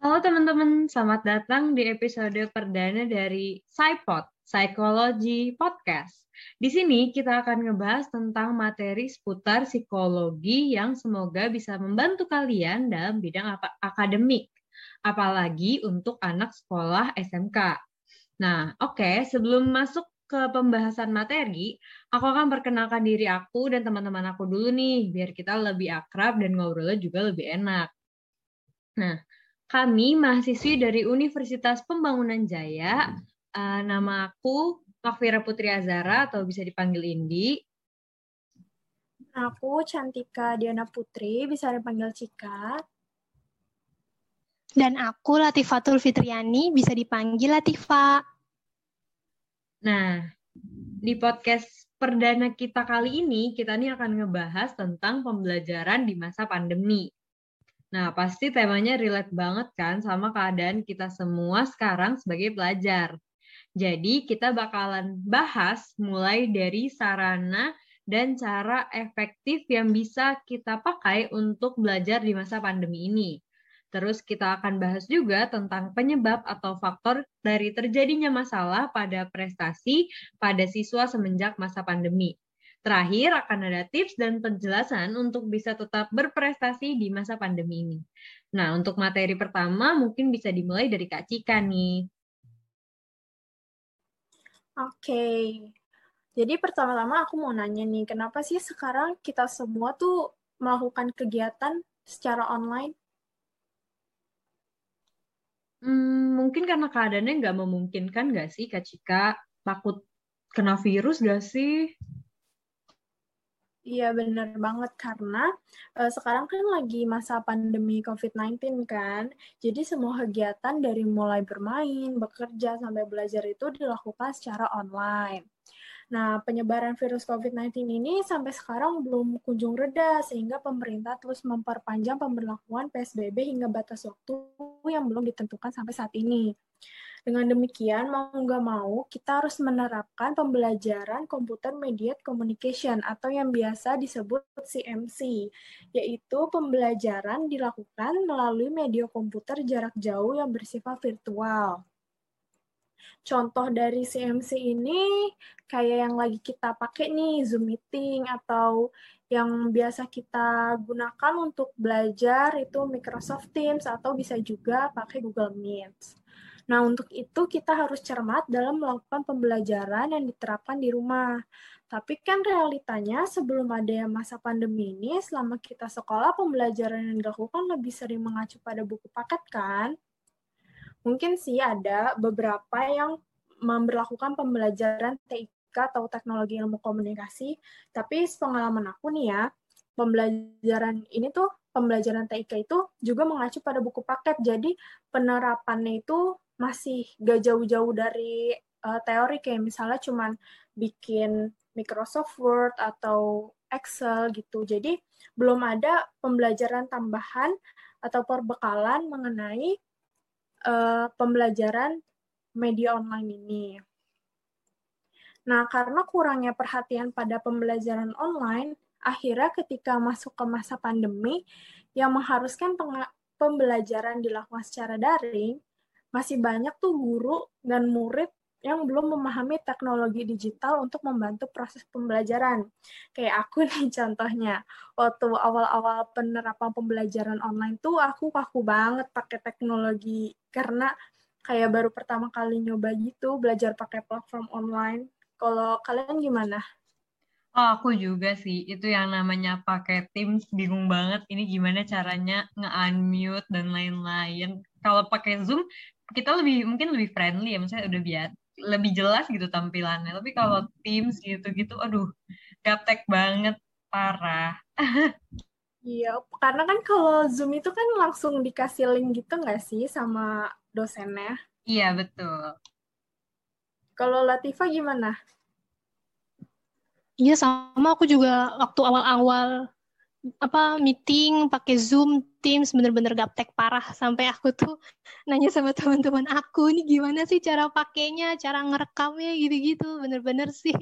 Halo teman-teman, selamat datang di episode perdana dari SciPod, Psychology Podcast. Di sini kita akan ngebahas tentang materi seputar psikologi yang semoga bisa membantu kalian dalam bidang akademik, apalagi untuk anak sekolah SMK. Nah, oke, okay, sebelum masuk ke pembahasan materi, aku akan perkenalkan diri aku dan teman-teman aku dulu nih, biar kita lebih akrab dan ngobrolnya juga lebih enak. Nah, kami mahasiswi dari Universitas Pembangunan Jaya. Uh, nama aku Makfira Putri Azara atau bisa dipanggil Indi. Aku Cantika Diana Putri, bisa dipanggil Cika. Dan aku Latifatul Fitriani, bisa dipanggil Latifa. Nah, di podcast perdana kita kali ini, kita nih akan ngebahas tentang pembelajaran di masa pandemi. Nah, pasti temanya relate banget kan sama keadaan kita semua sekarang sebagai pelajar. Jadi, kita bakalan bahas mulai dari sarana dan cara efektif yang bisa kita pakai untuk belajar di masa pandemi ini. Terus kita akan bahas juga tentang penyebab atau faktor dari terjadinya masalah pada prestasi pada siswa semenjak masa pandemi. Terakhir akan ada tips dan penjelasan untuk bisa tetap berprestasi di masa pandemi ini. Nah, untuk materi pertama mungkin bisa dimulai dari Kak Cika nih. Oke. Jadi pertama-tama aku mau nanya nih, kenapa sih sekarang kita semua tuh melakukan kegiatan secara online? Hmm, mungkin karena keadaannya nggak memungkinkan nggak sih, Kak Cika? Takut kena virus nggak sih? Iya benar banget karena uh, sekarang kan lagi masa pandemi COVID-19 kan. Jadi semua kegiatan dari mulai bermain, bekerja sampai belajar itu dilakukan secara online. Nah, penyebaran virus COVID-19 ini sampai sekarang belum kunjung reda, sehingga pemerintah terus memperpanjang pemberlakuan PSBB hingga batas waktu yang belum ditentukan sampai saat ini. Dengan demikian, mau nggak mau, kita harus menerapkan pembelajaran Computer Mediated Communication atau yang biasa disebut CMC, yaitu pembelajaran dilakukan melalui media komputer jarak jauh yang bersifat virtual. Contoh dari CMC ini kayak yang lagi kita pakai nih, Zoom Meeting atau yang biasa kita gunakan untuk belajar itu Microsoft Teams atau bisa juga pakai Google Meet. Nah, untuk itu kita harus cermat dalam melakukan pembelajaran yang diterapkan di rumah. Tapi kan realitanya sebelum ada masa pandemi ini, selama kita sekolah, pembelajaran yang dilakukan lebih sering mengacu pada buku paket kan? Mungkin sih ada beberapa yang memperlakukan pembelajaran TIK atau teknologi ilmu komunikasi, tapi pengalaman aku nih ya, pembelajaran ini tuh pembelajaran TIK itu juga mengacu pada buku paket. Jadi penerapannya itu masih gak jauh-jauh dari uh, teori kayak misalnya cuman bikin Microsoft Word atau Excel gitu. Jadi belum ada pembelajaran tambahan atau perbekalan mengenai uh, pembelajaran media online ini. Nah, karena kurangnya perhatian pada pembelajaran online, akhirnya ketika masuk ke masa pandemi yang mengharuskan pembelajaran dilakukan secara daring, masih banyak tuh guru dan murid yang belum memahami teknologi digital untuk membantu proses pembelajaran. Kayak aku nih contohnya, waktu awal-awal penerapan pembelajaran online tuh aku kaku banget pakai teknologi karena kayak baru pertama kali nyoba gitu belajar pakai platform online. Kalau kalian gimana? Oh, aku juga sih. Itu yang namanya pakai Teams bingung banget. Ini gimana caranya nge-unmute dan lain-lain. Kalau pakai Zoom kita lebih mungkin lebih friendly ya misalnya udah biar lebih jelas gitu tampilannya tapi kalau hmm. Teams gitu-gitu aduh gaptek banget parah iya karena kan kalau Zoom itu kan langsung dikasih link gitu nggak sih sama dosennya iya betul kalau Latifa gimana Iya sama aku juga waktu awal-awal apa meeting pakai Zoom, Teams bener-bener gaptek parah sampai aku tuh nanya sama teman-teman aku ini gimana sih cara pakainya, cara ngerekamnya gitu-gitu, bener-bener sih.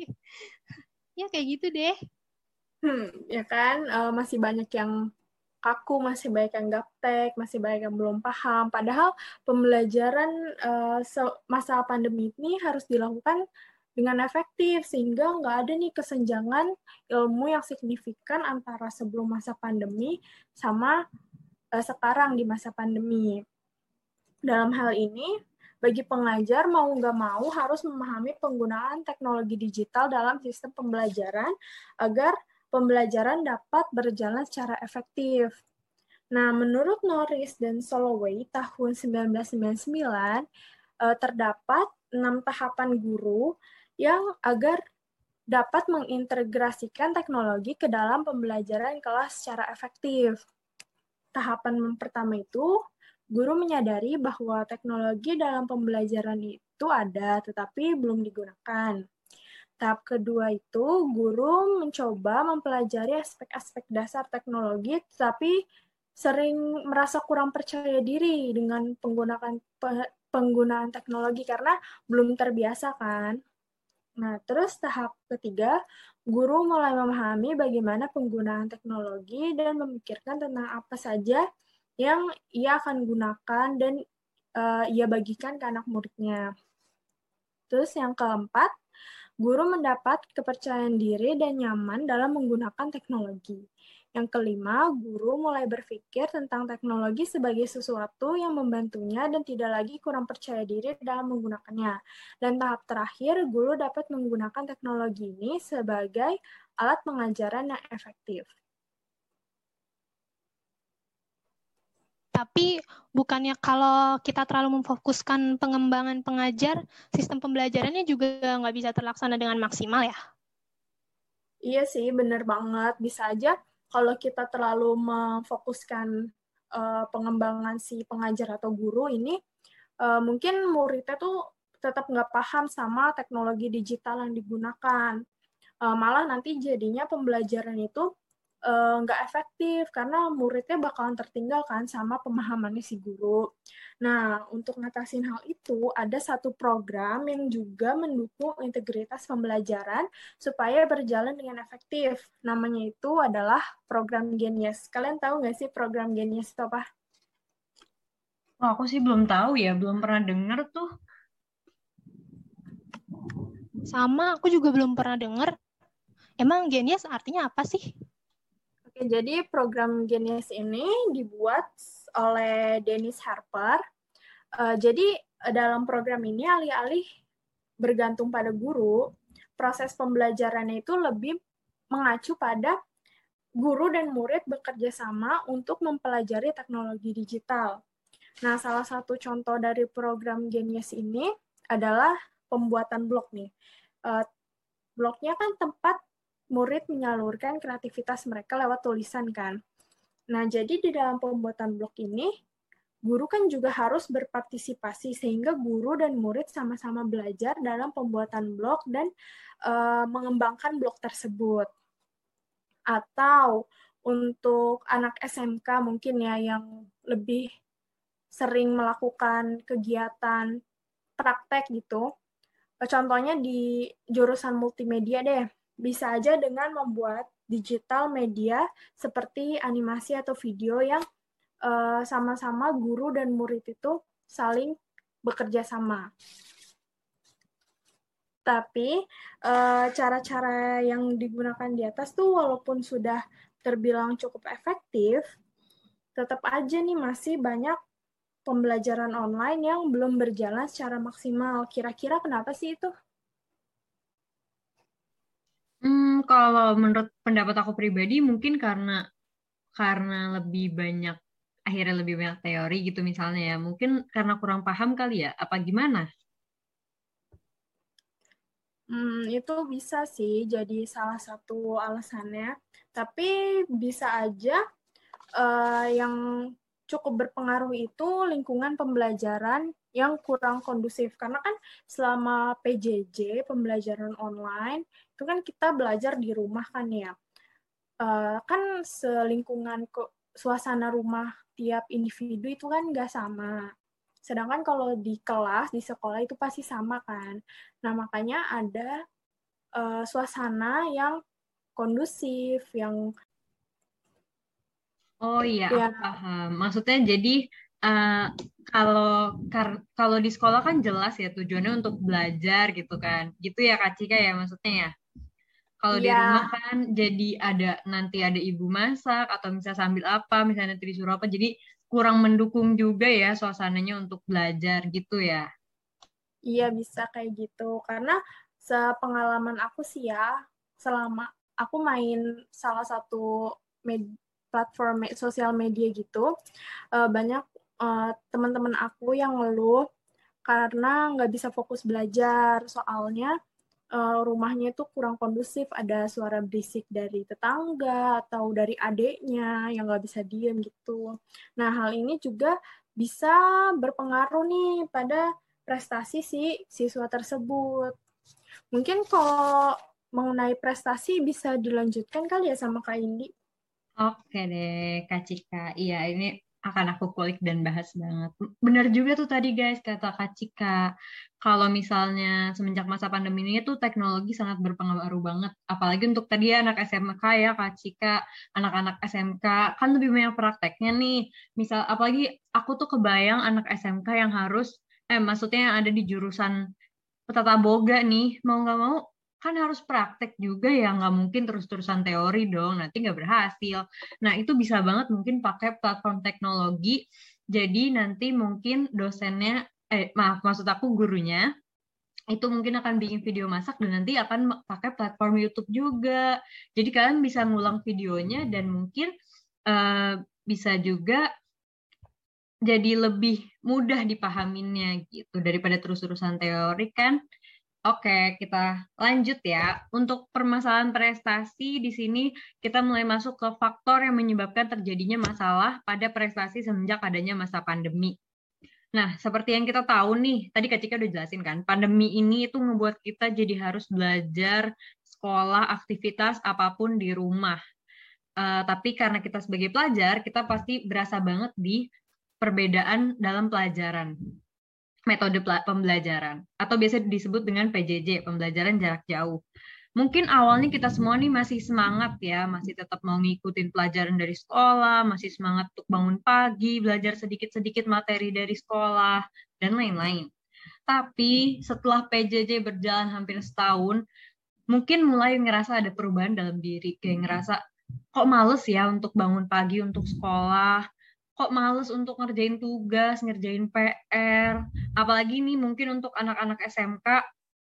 ya kayak gitu deh. Hmm, ya kan uh, masih banyak yang kaku, masih banyak yang gaptek, masih banyak yang belum paham. Padahal pembelajaran uh, masa pandemi ini harus dilakukan dengan efektif sehingga nggak ada nih kesenjangan ilmu yang signifikan antara sebelum masa pandemi sama uh, sekarang di masa pandemi. Dalam hal ini, bagi pengajar mau nggak mau harus memahami penggunaan teknologi digital dalam sistem pembelajaran agar pembelajaran dapat berjalan secara efektif. Nah, menurut Norris dan Soloway tahun 1999 eh, terdapat enam tahapan guru yang agar dapat mengintegrasikan teknologi ke dalam pembelajaran kelas secara efektif. Tahapan pertama itu, guru menyadari bahwa teknologi dalam pembelajaran itu ada, tetapi belum digunakan. Tahap kedua itu, guru mencoba mempelajari aspek-aspek dasar teknologi, tapi sering merasa kurang percaya diri dengan penggunaan penggunaan teknologi karena belum terbiasa kan. Nah, terus tahap ketiga, guru mulai memahami bagaimana penggunaan teknologi dan memikirkan tentang apa saja yang ia akan gunakan dan uh, ia bagikan ke anak muridnya. Terus yang keempat, Guru mendapat kepercayaan diri dan nyaman dalam menggunakan teknologi. Yang kelima, guru mulai berpikir tentang teknologi sebagai sesuatu yang membantunya dan tidak lagi kurang percaya diri dalam menggunakannya. Dan tahap terakhir, guru dapat menggunakan teknologi ini sebagai alat pengajaran yang efektif. Tapi bukannya kalau kita terlalu memfokuskan pengembangan pengajar, sistem pembelajarannya juga nggak bisa terlaksana dengan maksimal ya? Iya sih, bener banget. Bisa aja kalau kita terlalu memfokuskan uh, pengembangan si pengajar atau guru ini, uh, mungkin muridnya tuh tetap nggak paham sama teknologi digital yang digunakan. Uh, malah nanti jadinya pembelajaran itu nggak uh, efektif karena muridnya bakalan tertinggal kan sama pemahamannya si guru. Nah, untuk ngatasin hal itu, ada satu program yang juga mendukung integritas pembelajaran supaya berjalan dengan efektif. Namanya itu adalah program Genius. Kalian tahu nggak sih program Genius itu apa? Oh, aku sih belum tahu ya, belum pernah dengar tuh. Sama, aku juga belum pernah dengar. Emang Genius artinya apa sih? Jadi program Genius ini dibuat oleh Dennis Harper. Uh, jadi dalam program ini alih-alih bergantung pada guru, proses pembelajarannya itu lebih mengacu pada guru dan murid bekerja sama untuk mempelajari teknologi digital. Nah, salah satu contoh dari program Genius ini adalah pembuatan blog nih. Uh, blognya kan tempat murid menyalurkan kreativitas mereka lewat tulisan kan. Nah, jadi di dalam pembuatan blog ini, guru kan juga harus berpartisipasi sehingga guru dan murid sama-sama belajar dalam pembuatan blog dan uh, mengembangkan blog tersebut. Atau untuk anak SMK mungkin ya yang lebih sering melakukan kegiatan praktek gitu. Contohnya di jurusan multimedia deh bisa aja dengan membuat digital media seperti animasi atau video yang eh, sama-sama guru dan murid itu saling bekerja sama. Tapi eh, cara-cara yang digunakan di atas tuh walaupun sudah terbilang cukup efektif, tetap aja nih masih banyak pembelajaran online yang belum berjalan secara maksimal. Kira-kira kenapa sih itu? Hmm, kalau menurut pendapat aku pribadi mungkin karena karena lebih banyak akhirnya lebih banyak teori gitu misalnya ya. Mungkin karena kurang paham kali ya. Apa gimana? Hmm, itu bisa sih jadi salah satu alasannya. Tapi bisa aja uh, yang cukup berpengaruh itu lingkungan pembelajaran yang kurang kondusif karena kan selama PJJ pembelajaran online itu kan kita belajar di rumah kan ya uh, kan selingkungan ke suasana rumah tiap individu itu kan nggak sama sedangkan kalau di kelas di sekolah itu pasti sama kan nah makanya ada uh, suasana yang kondusif yang Oh iya, aku Ya, paham. Maksudnya jadi eh, kalau kar- kalau di sekolah kan jelas ya tujuannya untuk belajar gitu kan. Gitu ya Kak Cika ya maksudnya ya. Kalau di iya, rumah kan jadi ada nanti ada ibu masak atau misalnya sambil apa, misalnya nanti disuruh apa. Jadi kurang mendukung juga ya suasananya untuk belajar gitu ya. iya bisa kayak gitu. Karena sepengalaman aku sih ya, selama aku main salah satu med- platform me- sosial media gitu, eh, banyak eh, teman-teman aku yang ngeluh karena nggak bisa fokus belajar. Soalnya eh, rumahnya itu kurang kondusif, ada suara berisik dari tetangga atau dari adiknya yang nggak bisa diem gitu. Nah, hal ini juga bisa berpengaruh nih pada prestasi si siswa tersebut. Mungkin kalau mengenai prestasi bisa dilanjutkan kali ya sama Kak Indi. Oke deh, Kak Cika. Iya, ini akan aku kulik dan bahas banget. Bener juga tuh tadi guys, kata Kak Cika. Kalau misalnya semenjak masa pandemi ini tuh teknologi sangat berpengaruh banget. Apalagi untuk tadi ya anak SMK ya, Kak Cika. Anak-anak SMK kan lebih banyak prakteknya nih. Misal, apalagi aku tuh kebayang anak SMK yang harus, eh maksudnya yang ada di jurusan tata boga nih, mau nggak mau kan harus praktek juga ya, nggak mungkin terus-terusan teori dong, nanti nggak berhasil. Nah, itu bisa banget mungkin pakai platform teknologi, jadi nanti mungkin dosennya, eh maaf, maksud aku gurunya, itu mungkin akan bikin video masak dan nanti akan pakai platform YouTube juga. Jadi kalian bisa ngulang videonya dan mungkin uh, bisa juga jadi lebih mudah dipahaminnya gitu daripada terus-terusan teori kan. Oke, kita lanjut ya. Untuk permasalahan prestasi di sini kita mulai masuk ke faktor yang menyebabkan terjadinya masalah pada prestasi semenjak adanya masa pandemi. Nah, seperti yang kita tahu nih, tadi Kak Cika udah jelasin kan, pandemi ini itu membuat kita jadi harus belajar, sekolah, aktivitas apa pun di rumah. Uh, tapi karena kita sebagai pelajar, kita pasti berasa banget di perbedaan dalam pelajaran, metode pembelajaran, atau biasa disebut dengan PJJ, pembelajaran jarak jauh. Mungkin awalnya kita semua nih masih semangat ya, masih tetap mau ngikutin pelajaran dari sekolah, masih semangat untuk bangun pagi, belajar sedikit-sedikit materi dari sekolah, dan lain-lain. Tapi setelah PJJ berjalan hampir setahun, mungkin mulai ngerasa ada perubahan dalam diri, kayak ngerasa kok males ya untuk bangun pagi untuk sekolah, kok males untuk ngerjain tugas, ngerjain PR. Apalagi nih mungkin untuk anak-anak SMK,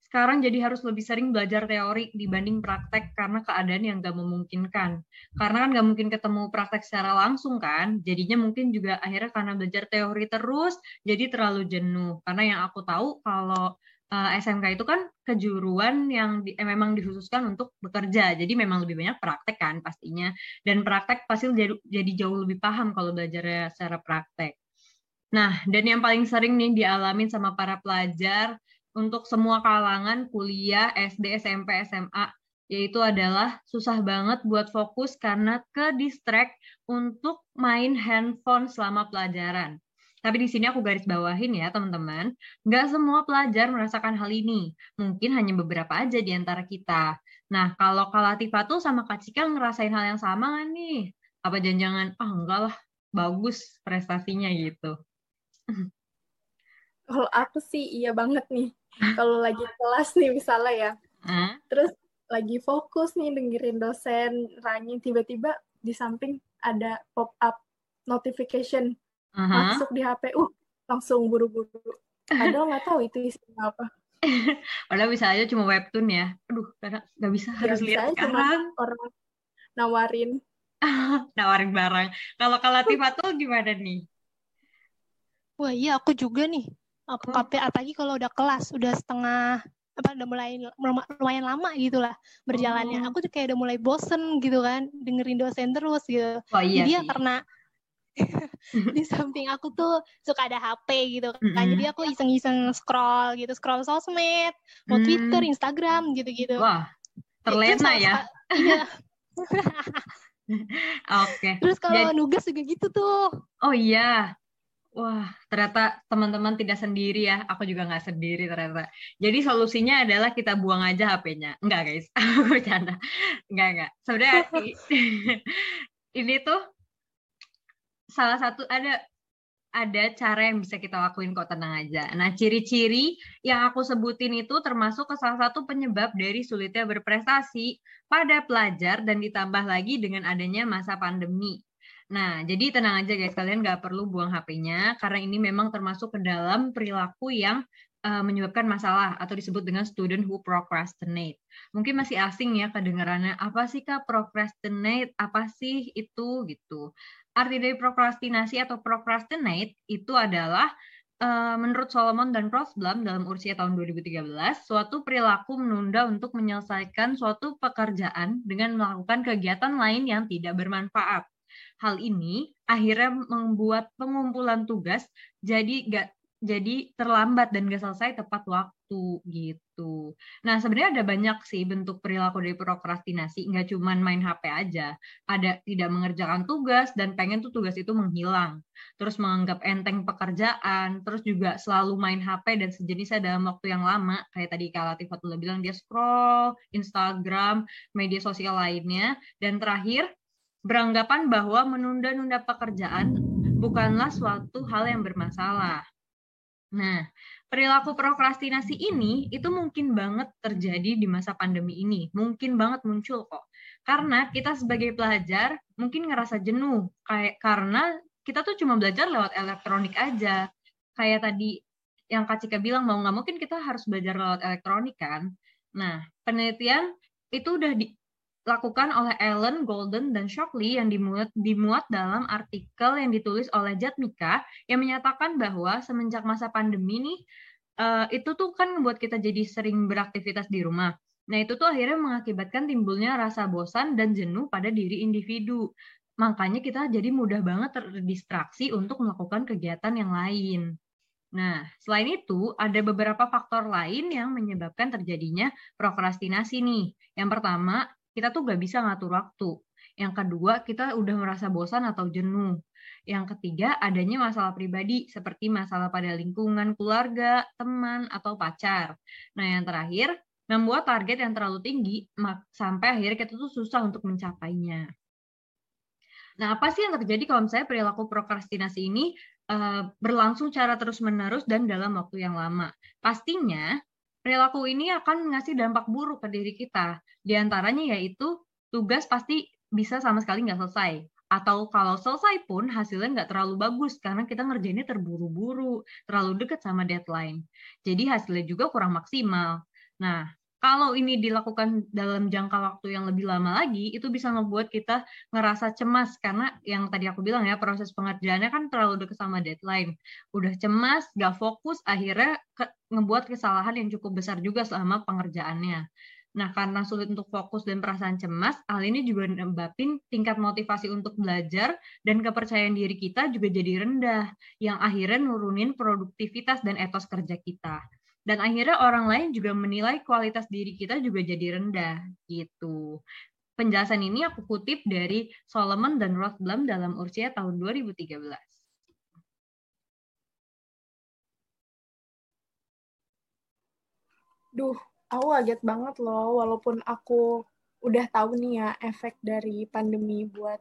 sekarang jadi harus lebih sering belajar teori dibanding praktek karena keadaan yang gak memungkinkan. Karena kan gak mungkin ketemu praktek secara langsung kan, jadinya mungkin juga akhirnya karena belajar teori terus, jadi terlalu jenuh. Karena yang aku tahu kalau uh, SMK itu kan kejuruan yang di, eh, memang dikhususkan untuk bekerja. Jadi memang lebih banyak praktek kan pastinya. Dan praktek pasti jadi, jadi jauh lebih paham kalau belajarnya secara praktek. Nah, dan yang paling sering nih dialamin sama para pelajar untuk semua kalangan kuliah, SD, SMP, SMA, yaitu adalah susah banget buat fokus karena ke distract untuk main handphone selama pelajaran. Tapi di sini aku garis bawahin ya teman-teman, nggak semua pelajar merasakan hal ini. Mungkin hanya beberapa aja di antara kita. Nah, kalau Kak Latifah tuh sama Kak Cika ngerasain hal yang sama nggak nih? Apa jangan-jangan, ah enggak lah, bagus prestasinya gitu. Kalau aku sih iya banget nih. Kalau lagi kelas nih misalnya ya. Hmm? Terus lagi fokus nih dengerin dosen ranyi tiba-tiba di samping ada pop up notification uh-huh. masuk di HP, uh langsung buru-buru. Padahal nggak tahu itu isinya apa. Padahal bisa aja cuma webtoon ya. Aduh, karena nggak bisa ya, harus lihat sekarang. orang nawarin. nawarin barang. Kalau kalau Latifah tuh gimana nih? Wah iya aku juga nih. Aku oh. apalagi kalau udah kelas, udah setengah apa udah mulai lumayan lama gitu lah berjalannya. Oh. Aku tuh kayak udah mulai bosen gitu kan dengerin dosen terus gitu. Oh, iya Jadi sih. ya karena di samping aku tuh suka ada HP gitu kan. Mm -hmm. Jadi aku iseng-iseng scroll gitu, scroll sosmed, mau mm. Twitter, Instagram gitu-gitu. Wah, terlena ya. Iya. Oke. Okay. Terus kalau Jadi... nugas juga gitu tuh. Oh iya. Wah, ternyata teman-teman tidak sendiri ya. Aku juga nggak sendiri ternyata. Jadi solusinya adalah kita buang aja HP-nya. Enggak, guys. Aku bercanda. Enggak, enggak. Sebenarnya ini tuh salah satu ada ada cara yang bisa kita lakuin kok tenang aja. Nah, ciri-ciri yang aku sebutin itu termasuk ke salah satu penyebab dari sulitnya berprestasi pada pelajar dan ditambah lagi dengan adanya masa pandemi. Nah, jadi tenang aja guys, kalian nggak perlu buang HP-nya karena ini memang termasuk ke dalam perilaku yang uh, menyebabkan masalah atau disebut dengan student who procrastinate. Mungkin masih asing ya kedengarannya, apa sih Kak procrastinate? Apa sih itu gitu arti dari prokrastinasi atau procrastinate itu adalah uh, menurut Solomon dan Rosblum dalam Ursia tahun 2013, suatu perilaku menunda untuk menyelesaikan suatu pekerjaan dengan melakukan kegiatan lain yang tidak bermanfaat. Hal ini akhirnya membuat pengumpulan tugas jadi gak jadi terlambat dan gak selesai tepat waktu gitu. Nah sebenarnya ada banyak sih bentuk perilaku dari prokrastinasi, nggak cuma main HP aja. Ada tidak mengerjakan tugas dan pengen tuh tugas itu menghilang. Terus menganggap enteng pekerjaan, terus juga selalu main HP dan sejenisnya dalam waktu yang lama. Kayak tadi Kak Latifatullah bilang dia scroll Instagram, media sosial lainnya. Dan terakhir, beranggapan bahwa menunda-nunda pekerjaan bukanlah suatu hal yang bermasalah Nah, perilaku prokrastinasi ini itu mungkin banget terjadi di masa pandemi ini. Mungkin banget muncul kok. Karena kita sebagai pelajar mungkin ngerasa jenuh kayak karena kita tuh cuma belajar lewat elektronik aja. Kayak tadi yang Kak Cika bilang mau nggak mungkin kita harus belajar lewat elektronik kan. Nah, penelitian itu udah di, dilakukan oleh Ellen, Golden, dan Shockley yang dimuat, dimuat dalam artikel yang ditulis oleh Jatmika yang menyatakan bahwa semenjak masa pandemi nih, uh, itu tuh kan membuat kita jadi sering beraktivitas di rumah. Nah, itu tuh akhirnya mengakibatkan timbulnya rasa bosan dan jenuh pada diri individu. Makanya kita jadi mudah banget terdistraksi untuk melakukan kegiatan yang lain. Nah, selain itu, ada beberapa faktor lain yang menyebabkan terjadinya prokrastinasi nih. Yang pertama, kita tuh gak bisa ngatur waktu. Yang kedua, kita udah merasa bosan atau jenuh. Yang ketiga, adanya masalah pribadi seperti masalah pada lingkungan, keluarga, teman, atau pacar. Nah, yang terakhir, membuat target yang terlalu tinggi sampai akhirnya kita tuh susah untuk mencapainya. Nah, apa sih yang terjadi kalau misalnya perilaku prokrastinasi ini uh, berlangsung secara terus-menerus dan dalam waktu yang lama? Pastinya perilaku ini akan ngasih dampak buruk ke diri kita. Di antaranya yaitu tugas pasti bisa sama sekali nggak selesai. Atau kalau selesai pun hasilnya nggak terlalu bagus karena kita ngerjainnya terburu-buru, terlalu dekat sama deadline. Jadi hasilnya juga kurang maksimal. Nah, kalau ini dilakukan dalam jangka waktu yang lebih lama lagi, itu bisa ngebuat kita ngerasa cemas karena yang tadi aku bilang ya proses pengerjaannya kan terlalu dekat sama deadline. Udah cemas, gak fokus, akhirnya ke, ngebuat kesalahan yang cukup besar juga selama pengerjaannya. Nah, karena sulit untuk fokus dan perasaan cemas, hal ini juga menyebabkan tingkat motivasi untuk belajar dan kepercayaan diri kita juga jadi rendah, yang akhirnya nurunin produktivitas dan etos kerja kita dan akhirnya orang lain juga menilai kualitas diri kita juga jadi rendah gitu. Penjelasan ini aku kutip dari Solomon dan Rothblum dalam Ursia tahun 2013. Duh, aku kaget banget loh, walaupun aku udah tahu nih ya efek dari pandemi buat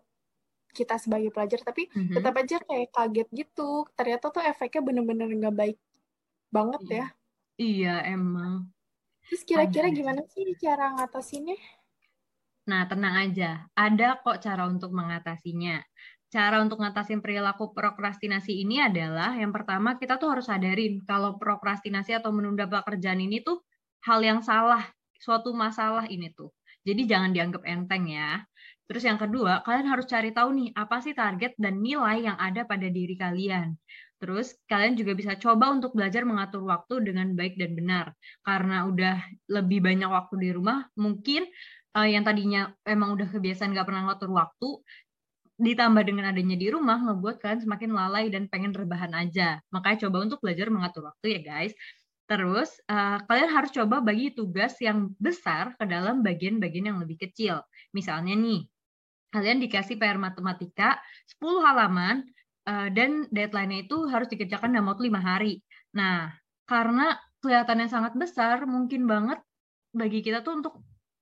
kita sebagai pelajar, tapi mm -hmm. tetap aja kayak kaget gitu. Ternyata tuh efeknya bener-bener nggak baik banget yeah. ya. Iya, emang. Terus kira-kira gimana sih cara ngatasinnya? Nah, tenang aja. Ada kok cara untuk mengatasinya. Cara untuk ngatasin perilaku prokrastinasi ini adalah yang pertama kita tuh harus sadarin kalau prokrastinasi atau menunda pekerjaan ini tuh hal yang salah, suatu masalah ini tuh. Jadi jangan dianggap enteng ya. Terus yang kedua, kalian harus cari tahu nih apa sih target dan nilai yang ada pada diri kalian. Terus kalian juga bisa coba untuk belajar mengatur waktu dengan baik dan benar. Karena udah lebih banyak waktu di rumah, mungkin uh, yang tadinya emang udah kebiasaan nggak pernah ngatur waktu, ditambah dengan adanya di rumah, ngebuat kalian semakin lalai dan pengen rebahan aja. Makanya coba untuk belajar mengatur waktu ya guys. Terus, uh, kalian harus coba bagi tugas yang besar ke dalam bagian-bagian yang lebih kecil. Misalnya nih, kalian dikasih PR matematika 10 halaman, uh, dan deadline-nya itu harus dikerjakan dalam waktu lima hari. Nah, karena kelihatannya sangat besar, mungkin banget bagi kita tuh untuk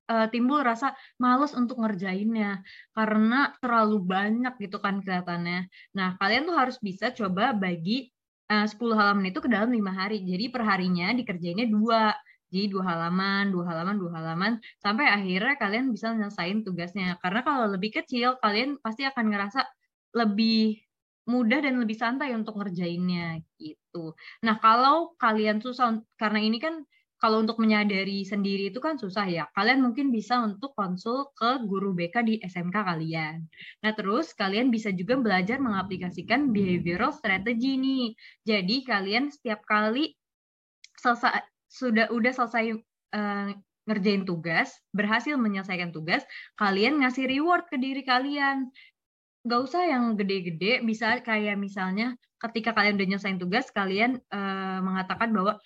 uh, timbul rasa males untuk ngerjainnya karena terlalu banyak gitu kan kelihatannya. Nah, kalian tuh harus bisa coba bagi uh, 10 halaman itu ke dalam lima hari. Jadi perharinya dikerjainnya dua. Jadi dua halaman, dua halaman, dua halaman, sampai akhirnya kalian bisa nyelesain tugasnya. Karena kalau lebih kecil, kalian pasti akan ngerasa lebih mudah dan lebih santai untuk ngerjainnya gitu. Nah, kalau kalian susah karena ini kan kalau untuk menyadari sendiri itu kan susah ya. Kalian mungkin bisa untuk konsul ke guru BK di SMK kalian. Nah, terus kalian bisa juga belajar mengaplikasikan behavioral strategy nih. Jadi kalian setiap kali selesai sudah udah selesai uh, ngerjain tugas, berhasil menyelesaikan tugas, kalian ngasih reward ke diri kalian. Gak usah yang gede-gede, bisa kayak misalnya ketika kalian udah nyelesain tugas, kalian uh, mengatakan bahwa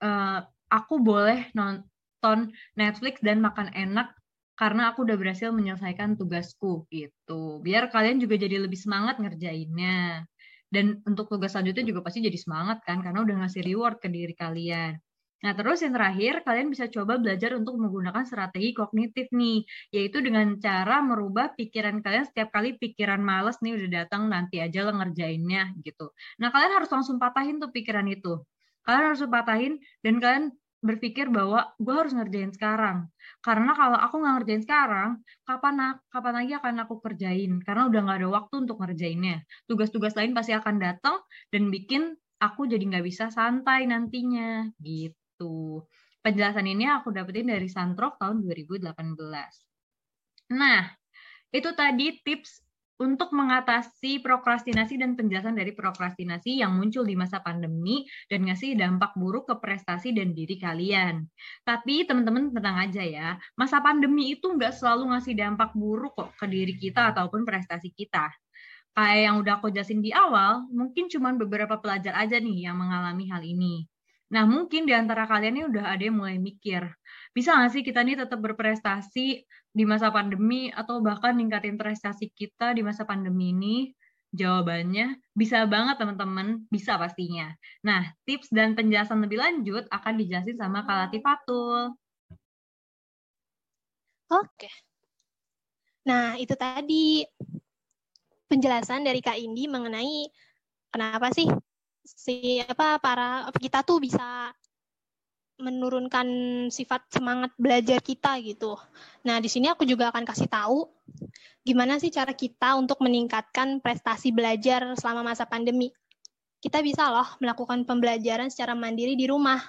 uh, aku boleh nonton Netflix dan makan enak karena aku udah berhasil menyelesaikan tugasku gitu. Biar kalian juga jadi lebih semangat ngerjainnya. Dan untuk tugas selanjutnya juga pasti jadi semangat kan karena udah ngasih reward ke diri kalian. Nah, terus yang terakhir, kalian bisa coba belajar untuk menggunakan strategi kognitif nih, yaitu dengan cara merubah pikiran kalian setiap kali pikiran males nih udah datang nanti aja lah ngerjainnya gitu. Nah, kalian harus langsung patahin tuh pikiran itu. Kalian harus patahin dan kalian berpikir bahwa gue harus ngerjain sekarang. Karena kalau aku nggak ngerjain sekarang, kapan kapan lagi akan aku kerjain? Karena udah nggak ada waktu untuk ngerjainnya. Tugas-tugas lain pasti akan datang dan bikin aku jadi nggak bisa santai nantinya gitu. Penjelasan ini aku dapetin dari Santrok tahun 2018. Nah, itu tadi tips untuk mengatasi prokrastinasi dan penjelasan dari prokrastinasi yang muncul di masa pandemi dan ngasih dampak buruk ke prestasi dan diri kalian. Tapi teman-teman tenang aja ya, masa pandemi itu nggak selalu ngasih dampak buruk kok ke diri kita ataupun prestasi kita. Kayak yang udah aku jelasin di awal, mungkin cuma beberapa pelajar aja nih yang mengalami hal ini. Nah, mungkin di antara kalian ini udah ada yang mulai mikir, bisa nggak sih kita nih tetap berprestasi di masa pandemi atau bahkan ningkatin prestasi kita di masa pandemi ini? Jawabannya bisa banget teman-teman, bisa pastinya. Nah, tips dan penjelasan lebih lanjut akan dijelasin sama Kalati Fatul. Oke. Nah, itu tadi penjelasan dari Kak Indi mengenai kenapa sih si apa para kita tuh bisa menurunkan sifat semangat belajar kita gitu. Nah, di sini aku juga akan kasih tahu gimana sih cara kita untuk meningkatkan prestasi belajar selama masa pandemi. Kita bisa loh melakukan pembelajaran secara mandiri di rumah.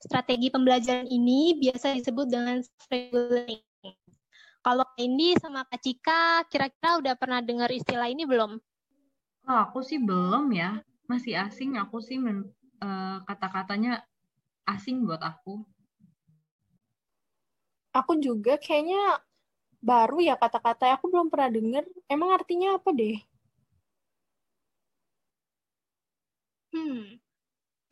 Strategi pembelajaran ini biasa disebut dengan self-learning. Kalau ini sama Kak Cika, kira-kira udah pernah dengar istilah ini belum? Oh, aku sih belum ya. Masih asing aku sih uh, kata-katanya asing buat aku. Aku juga kayaknya baru ya kata-kata aku belum pernah denger. Emang artinya apa deh? Hmm,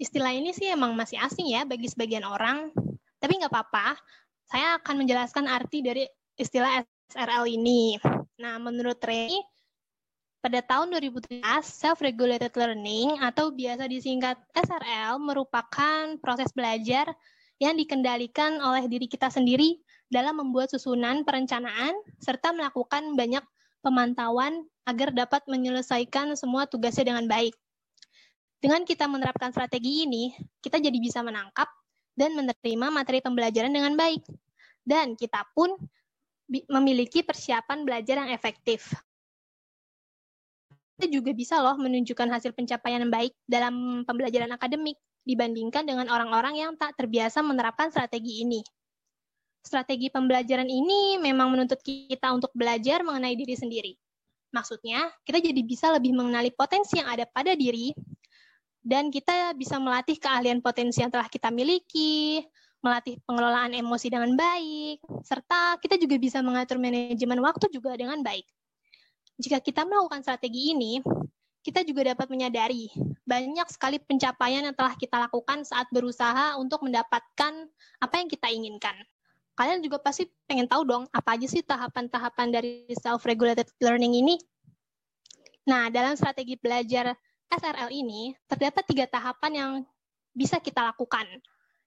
istilah ini sih emang masih asing ya bagi sebagian orang. Tapi nggak apa-apa, saya akan menjelaskan arti dari istilah SRL ini. Nah, menurut Ray, pada tahun 2013, self-regulated learning atau biasa disingkat SRL merupakan proses belajar yang dikendalikan oleh diri kita sendiri dalam membuat susunan perencanaan serta melakukan banyak pemantauan agar dapat menyelesaikan semua tugasnya dengan baik. Dengan kita menerapkan strategi ini, kita jadi bisa menangkap dan menerima materi pembelajaran dengan baik. Dan kita pun memiliki persiapan belajar yang efektif juga bisa loh menunjukkan hasil pencapaian yang baik dalam pembelajaran akademik dibandingkan dengan orang-orang yang tak terbiasa menerapkan strategi ini. Strategi pembelajaran ini memang menuntut kita untuk belajar mengenai diri sendiri. Maksudnya, kita jadi bisa lebih mengenali potensi yang ada pada diri, dan kita bisa melatih keahlian potensi yang telah kita miliki, melatih pengelolaan emosi dengan baik, serta kita juga bisa mengatur manajemen waktu juga dengan baik. Jika kita melakukan strategi ini, kita juga dapat menyadari banyak sekali pencapaian yang telah kita lakukan saat berusaha untuk mendapatkan apa yang kita inginkan. Kalian juga pasti pengen tahu dong, apa aja sih tahapan-tahapan dari self-regulated learning ini? Nah, dalam strategi belajar SRL ini, terdapat tiga tahapan yang bisa kita lakukan,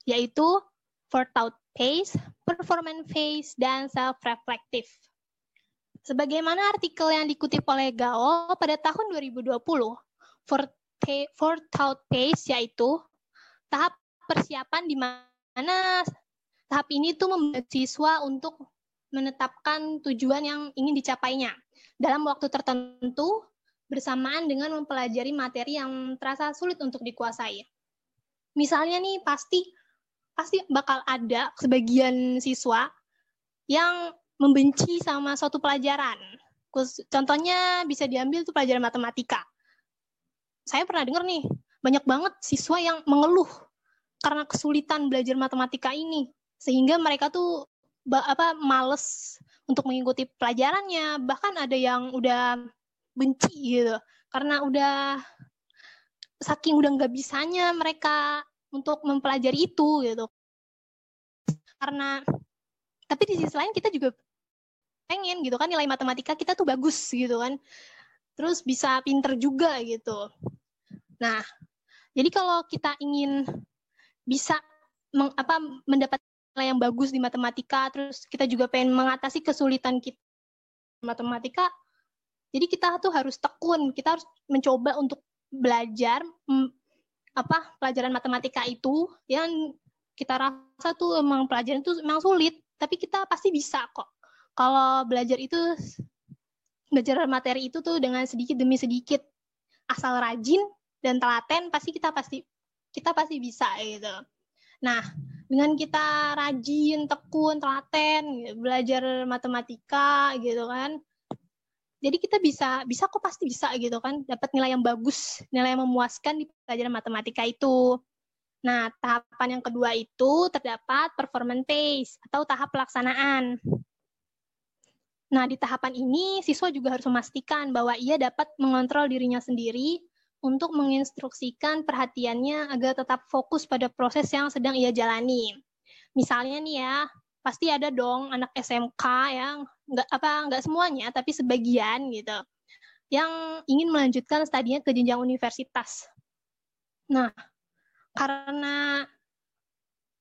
yaitu thought phase, performance phase, dan self-reflective. Sebagaimana artikel yang dikutip oleh Gao pada tahun 2020, thought phase yaitu tahap persiapan di mana tahap ini tuh membuat siswa untuk menetapkan tujuan yang ingin dicapainya dalam waktu tertentu bersamaan dengan mempelajari materi yang terasa sulit untuk dikuasai. Misalnya nih pasti pasti bakal ada sebagian siswa yang membenci sama suatu pelajaran. Contohnya bisa diambil tuh pelajaran matematika. Saya pernah dengar nih, banyak banget siswa yang mengeluh karena kesulitan belajar matematika ini. Sehingga mereka tuh apa males untuk mengikuti pelajarannya, bahkan ada yang udah benci gitu. Karena udah saking udah nggak bisanya mereka untuk mempelajari itu gitu karena tapi di sisi lain kita juga pengen gitu kan nilai matematika kita tuh bagus gitu kan. Terus bisa pinter juga gitu. Nah jadi kalau kita ingin bisa meng, apa mendapat nilai yang bagus di matematika terus kita juga pengen mengatasi kesulitan kita matematika jadi kita tuh harus tekun. Kita harus mencoba untuk belajar apa pelajaran matematika itu. Yang kita rasa tuh emang pelajaran itu emang sulit, tapi kita pasti bisa kok. Kalau belajar itu belajar materi itu tuh dengan sedikit demi sedikit. Asal rajin dan telaten pasti kita pasti kita pasti bisa gitu. Nah, dengan kita rajin, tekun, telaten, belajar matematika gitu kan, jadi kita bisa bisa kok pasti bisa gitu kan dapat nilai yang bagus nilai yang memuaskan di pelajaran matematika itu. Nah tahapan yang kedua itu terdapat performance phase atau tahap pelaksanaan nah di tahapan ini siswa juga harus memastikan bahwa ia dapat mengontrol dirinya sendiri untuk menginstruksikan perhatiannya agar tetap fokus pada proses yang sedang ia jalani. Misalnya nih ya, pasti ada dong anak SMK yang nggak apa nggak semuanya tapi sebagian gitu yang ingin melanjutkan studinya ke jenjang universitas. Nah, karena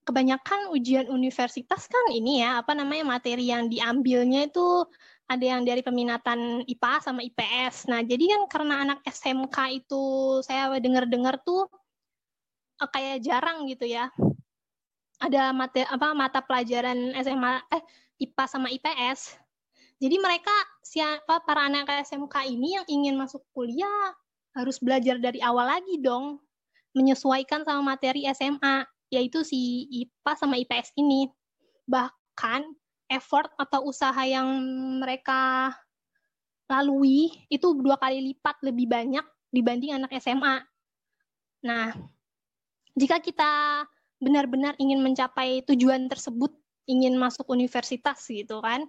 kebanyakan ujian universitas kan ini ya apa namanya materi yang diambilnya itu ada yang dari peminatan IPA sama IPS. Nah, jadi kan karena anak SMK itu saya dengar-dengar tuh eh, kayak jarang gitu ya ada mata apa mata pelajaran SMA eh IPA sama IPS. Jadi mereka siapa para anak SMK ini yang ingin masuk kuliah harus belajar dari awal lagi dong, menyesuaikan sama materi SMA yaitu si IPA sama IPS ini. Bahkan effort atau usaha yang mereka lalui itu dua kali lipat lebih banyak dibanding anak SMA. Nah, jika kita benar-benar ingin mencapai tujuan tersebut, ingin masuk universitas gitu kan.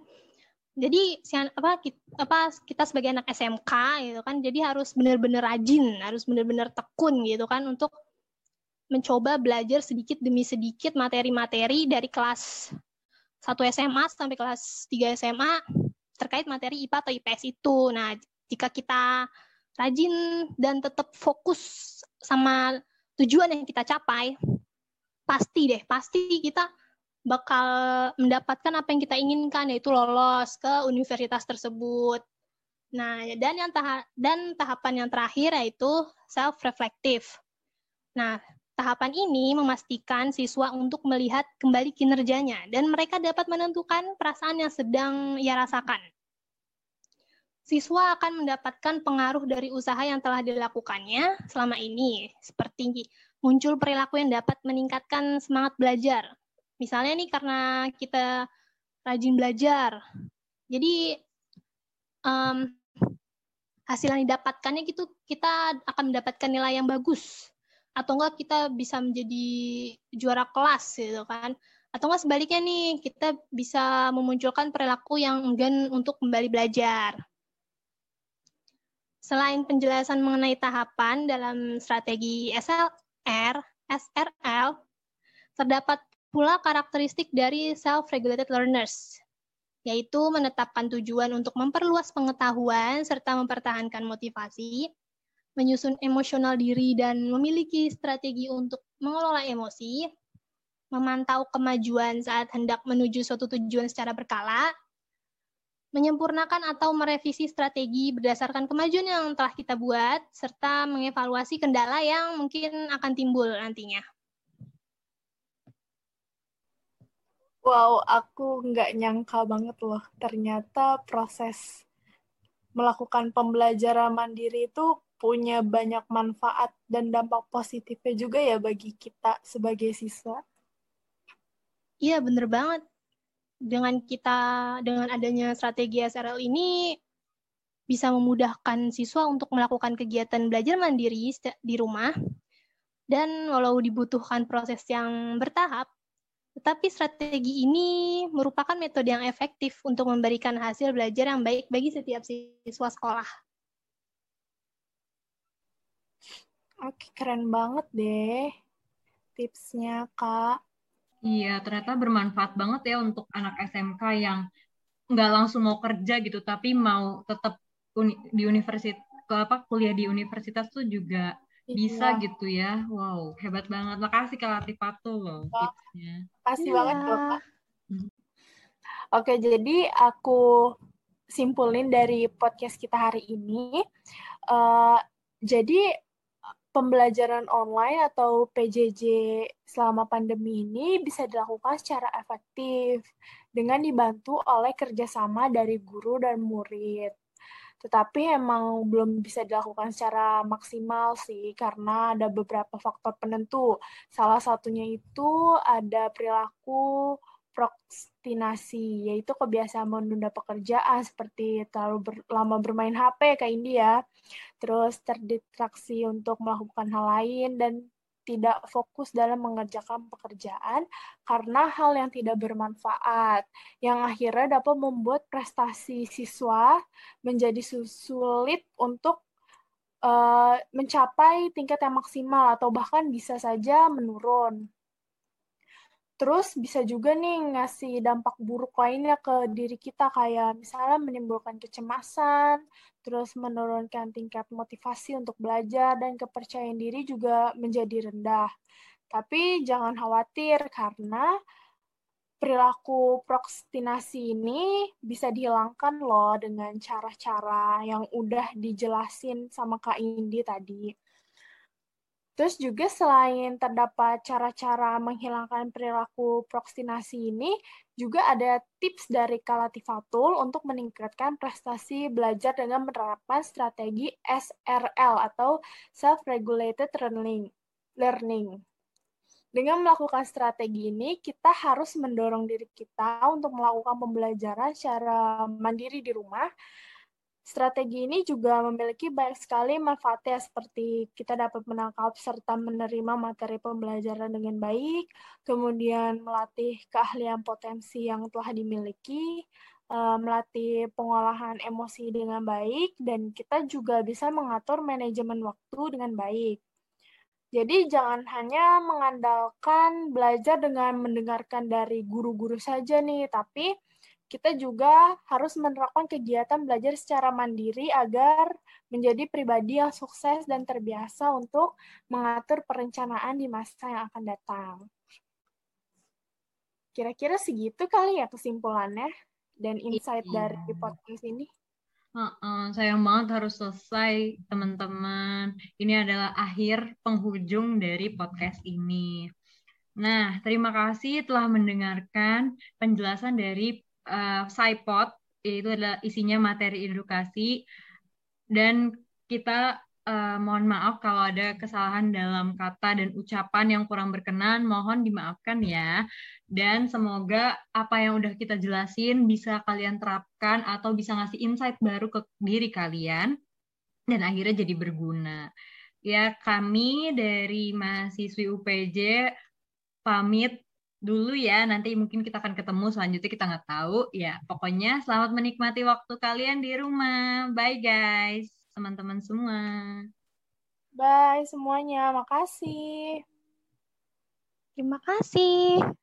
Jadi apa kita, apa kita sebagai anak SMK gitu kan, jadi harus benar-benar rajin, harus benar-benar tekun gitu kan untuk mencoba belajar sedikit demi sedikit materi-materi dari kelas 1 SMA sampai kelas 3 SMA terkait materi IPA atau IPS itu. Nah, jika kita rajin dan tetap fokus sama tujuan yang kita capai, pasti deh, pasti kita bakal mendapatkan apa yang kita inginkan yaitu lolos ke universitas tersebut. Nah, dan yang tahap dan tahapan yang terakhir yaitu self reflective. Nah, tahapan ini memastikan siswa untuk melihat kembali kinerjanya dan mereka dapat menentukan perasaan yang sedang ia rasakan. Siswa akan mendapatkan pengaruh dari usaha yang telah dilakukannya selama ini, seperti muncul perilaku yang dapat meningkatkan semangat belajar. Misalnya nih karena kita rajin belajar, jadi um, hasil yang didapatkannya gitu kita akan mendapatkan nilai yang bagus atau enggak kita bisa menjadi juara kelas gitu kan atau enggak sebaliknya nih kita bisa memunculkan perilaku yang enggan untuk kembali belajar. Selain penjelasan mengenai tahapan dalam strategi SL, R, SRL, terdapat pula karakteristik dari self-regulated learners, yaitu menetapkan tujuan untuk memperluas pengetahuan serta mempertahankan motivasi, menyusun emosional diri dan memiliki strategi untuk mengelola emosi, memantau kemajuan saat hendak menuju suatu tujuan secara berkala, menyempurnakan atau merevisi strategi berdasarkan kemajuan yang telah kita buat, serta mengevaluasi kendala yang mungkin akan timbul nantinya. Wow, aku nggak nyangka banget loh. Ternyata proses melakukan pembelajaran mandiri itu punya banyak manfaat dan dampak positifnya juga ya bagi kita sebagai siswa. Iya, bener banget. Dengan kita, dengan adanya strategi SRL ini, bisa memudahkan siswa untuk melakukan kegiatan belajar mandiri di rumah. Dan walau dibutuhkan proses yang bertahap, tetapi strategi ini merupakan metode yang efektif untuk memberikan hasil belajar yang baik bagi setiap siswa sekolah. Oke, keren banget deh tipsnya, Kak. Iya, ternyata bermanfaat banget ya untuk anak SMK yang nggak langsung mau kerja gitu, tapi mau tetap uni di universitas ke apa kuliah di universitas tuh juga bisa iya. gitu ya. Wow, hebat banget. Makasih Kak Latifatu loh tipsnya. Makasih iya. banget loh Kak. Hmm. Oke, jadi aku simpulin dari podcast kita hari ini. Uh, jadi pembelajaran online atau PJJ selama pandemi ini bisa dilakukan secara efektif dengan dibantu oleh kerjasama dari guru dan murid tetapi emang belum bisa dilakukan secara maksimal sih karena ada beberapa faktor penentu. Salah satunya itu ada perilaku prokrastinasi, yaitu kebiasaan menunda pekerjaan seperti terlalu ber, lama bermain HP kayak India, terus terdistraksi untuk melakukan hal lain dan tidak fokus dalam mengerjakan pekerjaan karena hal yang tidak bermanfaat, yang akhirnya dapat membuat prestasi siswa menjadi sulit untuk uh, mencapai tingkat yang maksimal atau bahkan bisa saja menurun. Terus bisa juga nih ngasih dampak buruk lainnya ke diri kita kayak misalnya menimbulkan kecemasan, terus menurunkan tingkat motivasi untuk belajar dan kepercayaan diri juga menjadi rendah. Tapi jangan khawatir karena perilaku prokrastinasi ini bisa dihilangkan loh dengan cara-cara yang udah dijelasin sama Kak Indi tadi. Terus juga selain terdapat cara-cara menghilangkan perilaku prokrastinasi ini, juga ada tips dari Kalatifatul untuk meningkatkan prestasi belajar dengan menerapkan strategi SRL atau Self-Regulated Learning. learning. Dengan melakukan strategi ini, kita harus mendorong diri kita untuk melakukan pembelajaran secara mandiri di rumah Strategi ini juga memiliki banyak sekali manfaatnya seperti kita dapat menangkap serta menerima materi pembelajaran dengan baik, kemudian melatih keahlian potensi yang telah dimiliki, eh, melatih pengolahan emosi dengan baik, dan kita juga bisa mengatur manajemen waktu dengan baik. Jadi jangan hanya mengandalkan belajar dengan mendengarkan dari guru-guru saja nih, tapi kita juga harus menerapkan kegiatan belajar secara mandiri agar menjadi pribadi yang sukses dan terbiasa untuk mengatur perencanaan di masa yang akan datang. Kira-kira segitu kali ya kesimpulannya dan insight iya. dari podcast ini. Uh, uh, sayang banget harus selesai teman-teman. Ini adalah akhir penghujung dari podcast ini. Nah, terima kasih telah mendengarkan penjelasan dari uh, SciPod, itu adalah isinya materi edukasi, dan kita uh, mohon maaf kalau ada kesalahan dalam kata dan ucapan yang kurang berkenan, mohon dimaafkan ya. Dan semoga apa yang udah kita jelasin bisa kalian terapkan atau bisa ngasih insight baru ke diri kalian dan akhirnya jadi berguna. Ya, kami dari mahasiswi UPJ pamit dulu ya. Nanti mungkin kita akan ketemu selanjutnya kita nggak tahu. Ya, pokoknya selamat menikmati waktu kalian di rumah. Bye guys, teman-teman semua. Bye semuanya. Makasih. Terima kasih.